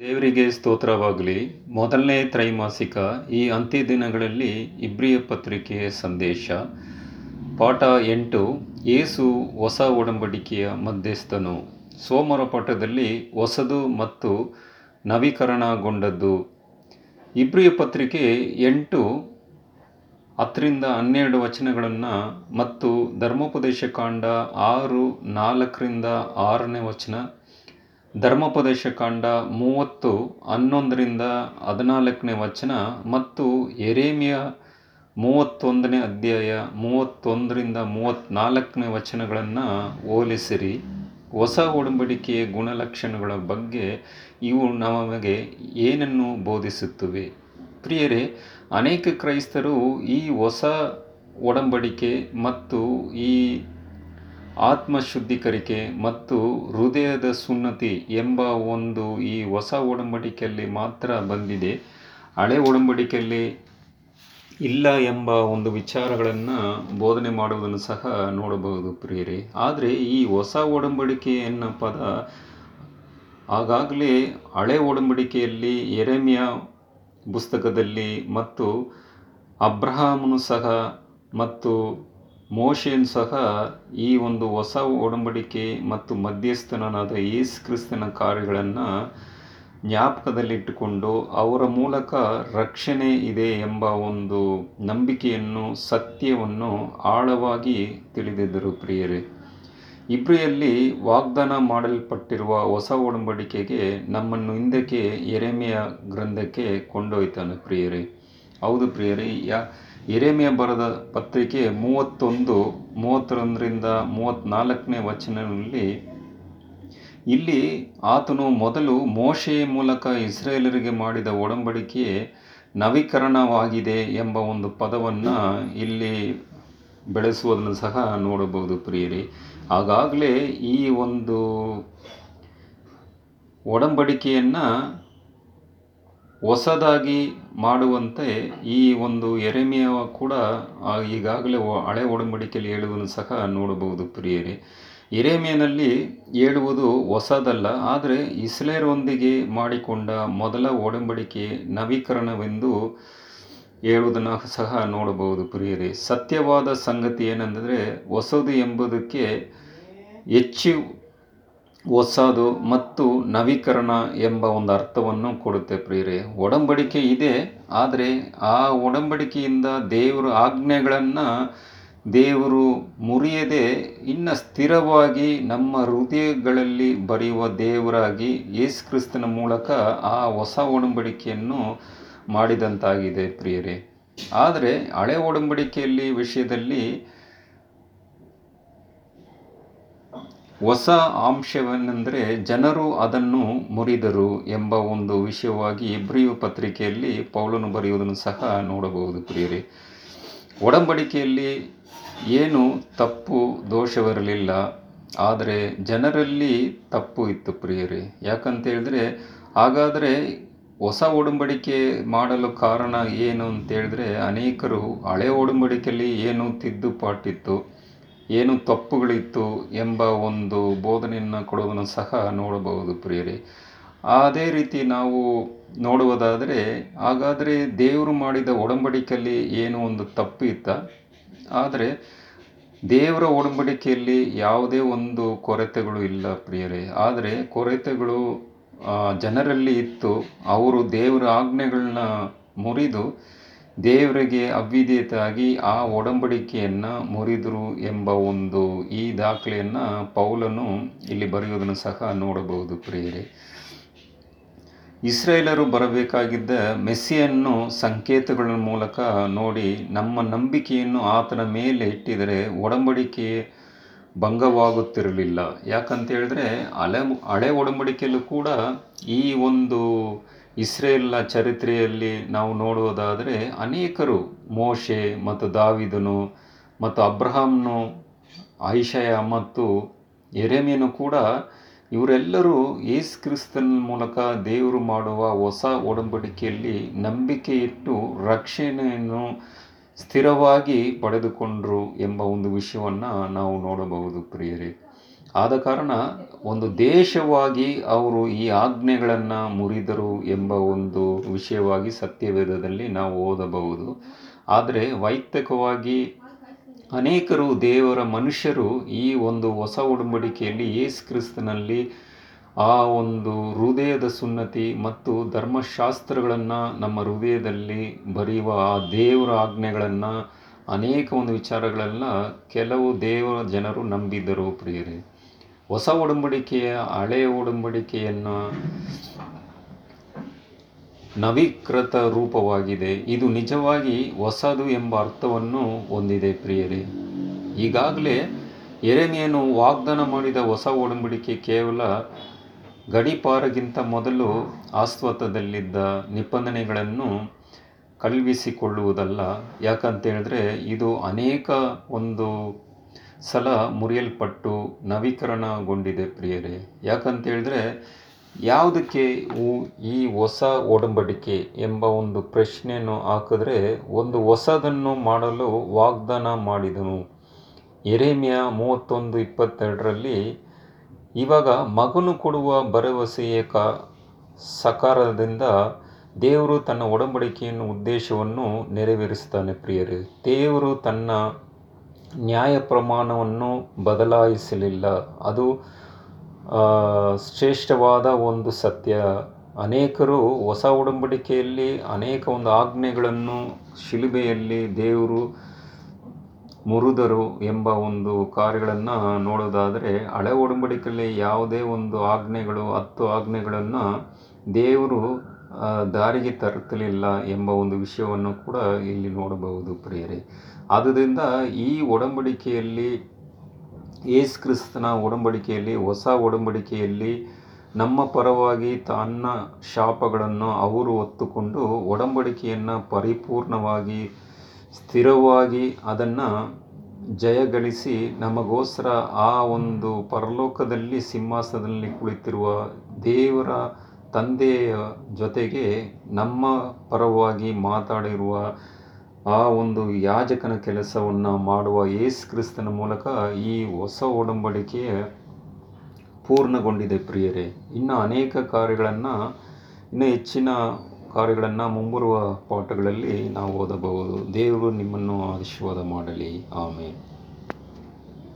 ದೇವರಿಗೆ ಸ್ತೋತ್ರವಾಗಲಿ. ಮೊದಲನೇ ತ್ರೈಮಾಸಿಕ ಈ ಅಂತ್ಯ ದಿನಗಳಲ್ಲಿ ಇಬ್ರಿಯ ಪತ್ರಿಕೆಯ ಸಂದೇಶ. ಪಾಠ ಎಂಟು, ಏಸು ಹೊಸ ಒಡಂಬಡಿಕೆಯ ಮಧ್ಯಸ್ಥನು. ಸೋಮರ ಪಾಠದಲ್ಲಿ ಹೊಸದು ಮತ್ತು ನವೀಕರಣಗೊಂಡದ್ದು. ಇಬ್ರಿಯ ಪತ್ರಿಕೆ ಎಂಟು, ಹತ್ತರಿಂದ ಹನ್ನೆರಡು ವಚನಗಳನ್ನು ಮತ್ತು ಧರ್ಮೋಪದೇಶ ಕಾಂಡ ಆರು, ನಾಲ್ಕರಿಂದ ಆರನೇ ವಚನ ಧರ್ಮೋಪದೇಶ ಕಾಂಡ ಮೂವತ್ತು, ಹನ್ನೊಂದರಿಂದ ಹದಿನಾಲ್ಕನೇ ವಚನ ಮತ್ತು ಎರೇಮಿಯ ಮೂವತ್ತೊಂದನೇ ಅಧ್ಯಾಯ ಮೂವತ್ತೊಂದರಿಂದ ಮೂವತ್ತ್ನಾಲ್ಕನೇ ವಚನಗಳನ್ನು ಹೋಲಿಸಿರಿ. ಹೊಸ ಒಡಂಬಡಿಕೆಯ ಗುಣಲಕ್ಷಣಗಳ ಬಗ್ಗೆ ಇವು ನಮಗೆ ಏನನ್ನು ಬೋಧಿಸುತ್ತವೆ? ಪ್ರಿಯರೇ, ಅನೇಕ ಕ್ರೈಸ್ತರು ಈ ಹೊಸ ಒಡಂಬಡಿಕೆ ಮತ್ತು ಈ ಆತ್ಮಶುದ್ಧೀಕರಿಕೆ ಮತ್ತು ಹೃದಯದ ಸುನ್ನತಿ ಎಂಬ ಒಂದು ಈ ಹೊಸ ಒಡಂಬಡಿಕೆಯಲ್ಲಿ ಮಾತ್ರ ಬಂದಿದೆ. ಹಳೆ ಒಡಂಬಡಿಕೆಯಲ್ಲಿ ಇಲ್ಲ ಎಂಬ ಒಂದು ವಿಚಾರಗಳನ್ನು ಬೋಧನೆ ಮಾಡುವುದನ್ನು ಸಹ ನೋಡಬಹುದು ಪ್ರಿಯರೇ. ಆದರೆ ಈ ಹೊಸ ಒಡಂಬಡಿಕೆ ಎನ್ನ ಪದ ಆಗಾಗಲೇ ಹಳೆ ಒಡಂಬಡಿಕೆಯಲ್ಲಿ ಎರೆಮಿಯ ಪುಸ್ತಕದಲ್ಲಿ ಮತ್ತು ಅಬ್ರಹಾಮನು ಸಹ ಮತ್ತು ಮೋಶೆನ್ ಸಹ ಈ ಒಂದು ಹೊಸ ಒಡಂಬಡಿಕೆ ಮತ್ತು ಮಧ್ಯಸ್ಥನಾದ ಯೇಸು ಕ್ರಿಸ್ತನ ಕಾರ್ಯಗಳನ್ನು ಜ್ಞಾಪಕದಲ್ಲಿಟ್ಟುಕೊಂಡು ಅವರ ಮೂಲಕ ರಕ್ಷಣೆ ಇದೆ ಎಂಬ ಒಂದು ನಂಬಿಕೆಯನ್ನು, ಸತ್ಯವನ್ನು ಆಳವಾಗಿ ತಿಳಿದಿದ್ದರು ಪ್ರಿಯರೇ. ಇಬ್ರಿಯಲ್ಲಿ ವಾಗ್ದಾನ ಮಾಡಲ್ಪಟ್ಟಿರುವ ಹೊಸ ಒಡಂಬಡಿಕೆಗೆ ನಮ್ಮನ್ನು ಹಿಂದಕ್ಕೆ ಎರೆಮೆಯ ಗ್ರಂಥಕ್ಕೆ ಕೊಂಡೊಯ್ತಾನೆ ಪ್ರಿಯರೇ. ಹೌದು ಪ್ರಿಯರೇ, ಯಾ ಎರೆಮೆಯ ಬರೆದ ಪತ್ರಿಕೆ ಮೂವತ್ತೊಂದು, ಮೂವತ್ತೊಂದರಿಂದ ಮೂವತ್ತ್ನಾಲ್ಕನೇ ವಚನದಲ್ಲಿ, ಇಲ್ಲಿ ಆತನು ಮೊದಲು ಮೋಶೆ ಮೂಲಕ ಇಸ್ರೇಲರಿಗೆ ಮಾಡಿದ ಒಡಂಬಡಿಕೆ ನವೀಕರಣವಾಗಿದೆ ಎಂಬ ಒಂದು ಪದವನ್ನು ಇಲ್ಲಿ ಬೆಳೆಸುವುದನ್ನು ಸಹ ನೋಡಬಹುದು ಪ್ರಿಯರಿ. ಆಗಾಗಲೇ ಈ ಒಂದು ಒಡಂಬಡಿಕೆಯನ್ನು ಹೊಸದಾಗಿ ಮಾಡುವಂತೆ ಈ ಒಂದು ಎರೆಮೆಯ ಕೂಡ ಈಗಾಗಲೇ ಹಳೆ ಒಡಂಬಡಿಕೆಯಲ್ಲಿ ಹೇಳುವುದನ್ನು ಸಹ ನೋಡಬಹುದು ಪ್ರಿಯರೇ. ಎರೆಮೆಯಲ್ಲಿ ಹೇಳುವುದು ಹೊಸದಲ್ಲ, ಆದರೆ ಇಸ್ಲೇರೊಂದಿಗೆ ಮಾಡಿಕೊಂಡ ಮೊದಲ ಒಡಂಬಡಿಕೆ ನವೀಕರಣವೆಂದು ಹೇಳುವುದನ್ನು ಸಹ ನೋಡಬಹುದು ಪ್ರಿಯರೇ. ಸತ್ಯವಾದ ಸಂಗತಿ ಏನೆಂದರೆ, ಹೊಸದು ಎಂಬುದಕ್ಕೆ ಹೆಚ್ಚು ಹೊಸದು ಮತ್ತು ನವೀಕರಣ ಎಂಬ ಒಂದು ಅರ್ಥವನ್ನು ಕೊಡುತ್ತೆ ಪ್ರಿಯರೇ. ಒಡಂಬಡಿಕೆ ಇದೆ, ಆದರೆ ಆ ಒಡಂಬಡಿಕೆಯಿಂದ ದೇವರ ಆಜ್ಞೆಗಳನ್ನು ದೇವರು ಮುರಿಯದೆ ಇನ್ನು ಸ್ಥಿರವಾಗಿ ನಮ್ಮ ಹೃದಯಗಳಲ್ಲಿ ಬರೆಯುವ ದೇವರಾಗಿ ಯೇಸು ಕ್ರಿಸ್ತನ ಮೂಲಕ ಆ ಹೊಸ ಒಡಂಬಡಿಕೆಯನ್ನು ಮಾಡಿದಂತಾಗಿದೆ ಪ್ರಿಯರೇ. ಆದರೆ ಹಳೆ ಒಡಂಬಡಿಕೆಯಲ್ಲಿ ವಿಷಯದಲ್ಲಿ ಹೊಸ ಅಂಶವೇನೆಂದರೆ ಜನರು ಅದನ್ನು ಮುರಿದರು ಎಂಬ ಒಂದು ವಿಷಯವಾಗಿ ಇಬ್ರಿಯು ಪತ್ರಿಕೆಯಲ್ಲಿ ಪೌಲನು ಬರೆಯುವುದನ್ನು ಸಹ ನೋಡಬಹುದು ಪ್ರಿಯರೇ. ಒಡಂಬಡಿಕೆಯಲ್ಲಿ ಏನು ತಪ್ಪು ದೋಷವಿರಲಿಲ್ಲ, ಆದರೆ ಜನರಲ್ಲಿ ತಪ್ಪು ಇತ್ತು ಪ್ರಿಯರೇ. ಯಾಕಂತ ಹೇಳಿದ್ರೆ ಹಾಗಾದರೆ ಹೊಸ ಒಡಂಬಡಿಕೆ ಮಾಡಲು ಕಾರಣ ಏನು ಅಂತೇಳಿದ್ರೆ, ಅನೇಕರು ಹಳೆ ಒಡಂಬಡಿಕೆಯಲ್ಲಿ ಏನು ತಿದ್ದುಪಾಟಿತ್ತು. ಏನು ತಪ್ಪುಗಳಿತ್ತು ಎಂಬ ಒಂದು ಬೋಧನೆಯನ್ನು ಕೊಡುವುದನ್ನು ಸಹ ನೋಡಬಹುದು ಪ್ರಿಯರೇ. ಅದೇ ರೀತಿ ನಾವು ನೋಡುವುದಾದರೆ, ಹಾಗಾದರೆ ದೇವರು ಮಾಡಿದ ಒಡಂಬಡಿಕೆಯಲ್ಲಿ ಏನು ಒಂದು ತಪ್ಪು ಇತ್ತ? ಆದರೆ, ದೇವರ ಒಡಂಬಡಿಕೆಯಲ್ಲಿ ಯಾವುದೇ ಒಂದು ಕೊರತೆಗಳು ಇಲ್ಲ ಪ್ರಿಯರೇ. ಆದರೆ ಕೊರತೆಗಳು ಜನರಲ್ಲಿ ಇತ್ತು. ಅವರು ದೇವರ ಆಜ್ಞೆಗಳನ್ನ ಮುರಿದು ದೇವರಿಗೆ ಅವಿಧೇಯತಾಗಿ ಆ ಒಡಂಬಡಿಕೆಯನ್ನು ಮುರಿದರು ಎಂಬ ಒಂದು ಈ ದಾಖಲೆಯನ್ನು ಪೌಲನು ಇಲ್ಲಿ ಬರೆಯುವುದನ್ನು ಸಹ ನೋಡಬಹುದು ಪ್ರಿಯರೇ. ಇಸ್ರೇಲರು ಬರಬೇಕಾಗಿದ್ದ ಮೆಸ್ಸಿಯನ್ನು ಸಂಕೇತಗಳ ಮೂಲಕ ನೋಡಿ ನಮ್ಮ ನಂಬಿಕೆಯನ್ನು ಆತನ ಮೇಲೆ ಇಟ್ಟಿದರೆ ಒಡಂಬಡಿಕೆ ಭಂಗವಾಗುತ್ತಿರಲಿಲ್ಲ. ಯಾಕಂತ ಹೇಳಿದ್ರೆ ಹಳೆ ಹಳೆ ಒಡಂಬಡಿಕೆಯಲ್ಲೂ ಕೂಡ ಈ ಒಂದು ಇಸ್ರೇಲ್ನ ಚರಿತ್ರೆಯಲ್ಲಿ ನಾವು ನೋಡುವುದಾದರೆ ಅನೇಕರು ಮೋಶೆ ಮತ್ತು ದಾವಿದನು ಮತ್ತು ಅಬ್ರಹಾಮ್ನು ಐಷಯ ಮತ್ತು ಎರೆಮೆಯನ್ನು ಕೂಡ ಇವರೆಲ್ಲರೂ ಯೇಸು ಕ್ರಿಸ್ತನ ಮೂಲಕ ದೇವರು ಮಾಡುವ ಹೊಸ ಒಡಂಬಡಿಕೆಯಲ್ಲಿ ನಂಬಿಕೆ ಇಟ್ಟು ರಕ್ಷಣೆಯನ್ನು ಸ್ಥಿರವಾಗಿ ಪಡೆದುಕೊಂಡರು ಎಂಬ ಒಂದು ವಿಷಯವನ್ನು ನಾವು ನೋಡಬಹುದು ಪ್ರಿಯರೇ. ಆದ ಕಾರಣ ಒಂದು ದೇಶವಾಗಿ ಅವರು ಈ ಆಜ್ಞೆಗಳನ್ನು ಮುರಿದರು ಎಂಬ ಒಂದು ವಿಷಯವಾಗಿ ಸತ್ಯವೇದದಲ್ಲಿ ನಾವು ಓದಬಹುದು. ಆದರೆ ವೈಯಕ್ತಿಕವಾಗಿ ಅನೇಕರು ದೇವರ ಮನುಷ್ಯರು ಈ ಒಂದು ಹೊಸ ಒಡಂಬಡಿಕೆಯಲ್ಲಿ ಯೇಸು ಕ್ರಿಸ್ತನಲ್ಲಿ ಆ ಒಂದು ಹೃದಯದ ಸುನ್ನತಿ ಮತ್ತು ಧರ್ಮಶಾಸ್ತ್ರಗಳನ್ನು ನಮ್ಮ ಹೃದಯದಲ್ಲಿ ಬರೆಯುವ ಆ ದೇವರ ಆಜ್ಞೆಗಳನ್ನು ಅನೇಕ ಒಂದು ವಿಚಾರಗಳೆಲ್ಲ ಕೆಲವು ದೇವರ ಜನರು ನಂಬಿದ್ದರು ಪ್ರಿಯರೇ. ಹೊಸ ಒಡಂಬಡಿಕೆಯ, ಹಳೆಯ ಒಡಂಬಡಿಕೆಯನ್ನು ನವೀಕೃತ ರೂಪವಾಗಿದೆ. ಇದು ನಿಜವಾಗಿ ಹೊಸದು ಎಂಬ ಅರ್ಥವನ್ನು ಹೊಂದಿದೆ ಪ್ರಿಯರೇ. ಈಗಾಗಲೇ ಎರೆಮೆಯನ್ನು ವಾಗ್ದಾನ ಮಾಡಿದ ಹೊಸ ಒಡಂಬಡಿಕೆ ಕೇವಲ ಗಡಿಪಾರಗಿಂತ ಮೊದಲು ಆಸ್ವತದಲ್ಲಿದ್ದ ನಿಬಂಧನೆಗಳನ್ನು ಕಲ್ವಿಸಿಕೊಳ್ಳುವುದಲ್ಲ. ಯಾಕಂತ ಹೇಳಿದ್ರೆ ಇದು ಅನೇಕ ಒಂದು ಸಲ ಮುರಿಯಲ್ಪಟ್ಟು ನವೀಕರಣಗೊಂಡಿದೆ ಪ್ರಿಯರೇ. ಯಾಕಂತ ಹೇಳಿದ್ರೆ ಯಾವುದಕ್ಕೆ ಈ ಹೊಸ ಒಡಂಬಡಿಕೆ ಎಂಬ ಒಂದು ಪ್ರಶ್ನೆಯನ್ನು ಹಾಕಿದ್ರೆ ಒಂದು ಹೊಸದನ್ನು ಮಾಡಲು ವಾಗ್ದಾನ ಮಾಡಿದನು. ಎರೇಮಿಯ ಮೂವತ್ತೊಂದು ಇಪ್ಪತ್ತೆರಡರಲ್ಲಿ ಇವಾಗ ಮಗನು ಕೊಡುವ ಭರವಸೆಯ ಕ ಸಕಾರದಿಂದ ದೇವರು ತನ್ನ ಒಡಂಬಡಿಕೆಯನ್ನು ಉದ್ದೇಶವನ್ನು ನೆರವೇರಿಸ್ತಾನೆ ಪ್ರಿಯರೇ. ದೇವರು ತನ್ನ ನ್ಯಾಯ ಪ್ರಮಾಣವನ್ನು ಬದಲಾಯಿಸಲಿಲ್ಲ. ಅದು ಶ್ರೇಷ್ಠವಾದ ಒಂದು ಸತ್ಯ. ಅನೇಕರು ಹೊಸ ಒಡಂಬಡಿಕೆಯಲ್ಲಿ, ಅನೇಕ ಒಂದು ಆಜ್ಞೆಗಳನ್ನು ಶಿಲುಬೆಯಲ್ಲಿ ದೇವರು ಮುರಿದರು ಎಂಬ ಒಂದು ಕಾರ್ಯಗಳನ್ನು ನೋಡೋದಾದರೆ, ಹಳೆ ಒಡಂಬಡಿಕೆಯಲ್ಲಿ ಯಾವುದೇ ಒಂದು ಆಜ್ಞೆಗಳು, ಹತ್ತು ಆಜ್ಞೆಗಳನ್ನು ದೇವರು ದಾರಿಗೆ ತರುತ್ತಲಿಲ್ಲ ಎಂಬ ಒಂದು ವಿಷಯವನ್ನು ಕೂಡ ಇಲ್ಲಿ ನೋಡಬಹುದು ಪ್ರಿಯರೇ. ಆದ್ದರಿಂದ ಈ ಒಡಂಬಡಿಕೆಯಲ್ಲಿ, ಯೇಸು ಕ್ರಿಸ್ತನ ಒಡಂಬಡಿಕೆಯಲ್ಲಿ, ಹೊಸ ಒಡಂಬಡಿಕೆಯಲ್ಲಿ ನಮ್ಮ ಪರವಾಗಿ ತನ್ನ ಶಾಪಗಳನ್ನು ಅವರು ಹೊತ್ತುಕೊಂಡು ಒಡಂಬಡಿಕೆಯನ್ನು ಪರಿಪೂರ್ಣವಾಗಿ, ಸ್ಥಿರವಾಗಿ ಅದನ್ನು ಜಯಗಳಿಸಿ ನಮಗೋಸ್ಕರ ಆ ಒಂದು ಪರಲೋಕದಲ್ಲಿ, ಸಿಂಹಾಸನದಲ್ಲಿ ಕುಳಿತಿರುವ ದೇವರ ತಂದೆಯ ಜೊತೆಗೆ ನಮ್ಮ ಪರವಾಗಿ ಮಾತಾಡಿರುವ ಆ ಒಂದು ಯಾಜಕನ ಕೆಲಸವನ್ನು ಮಾಡುವ ಯೇಸು ಕ್ರಿಸ್ತನ ಮೂಲಕ ಈ ಹೊಸ ಒಡಂಬಡಿಕೆ ಪೂರ್ಣಗೊಂಡಿದೆ ಪ್ರಿಯರೇ. ಇನ್ನು ಅನೇಕ ಕಾರ್ಯಗಳನ್ನು, ಇನ್ನೂ ಹೆಚ್ಚಿನ ಕಾರ್ಯಗಳನ್ನು ಮುಂಬರುವ ಪಾಠಗಳಲ್ಲಿ ನಾವು ಓದಬಹುದು. ದೇವರು ನಿಮ್ಮನ್ನು ಆಶೀರ್ವಾದ ಮಾಡಲಿ. ಆಮೇಲೆ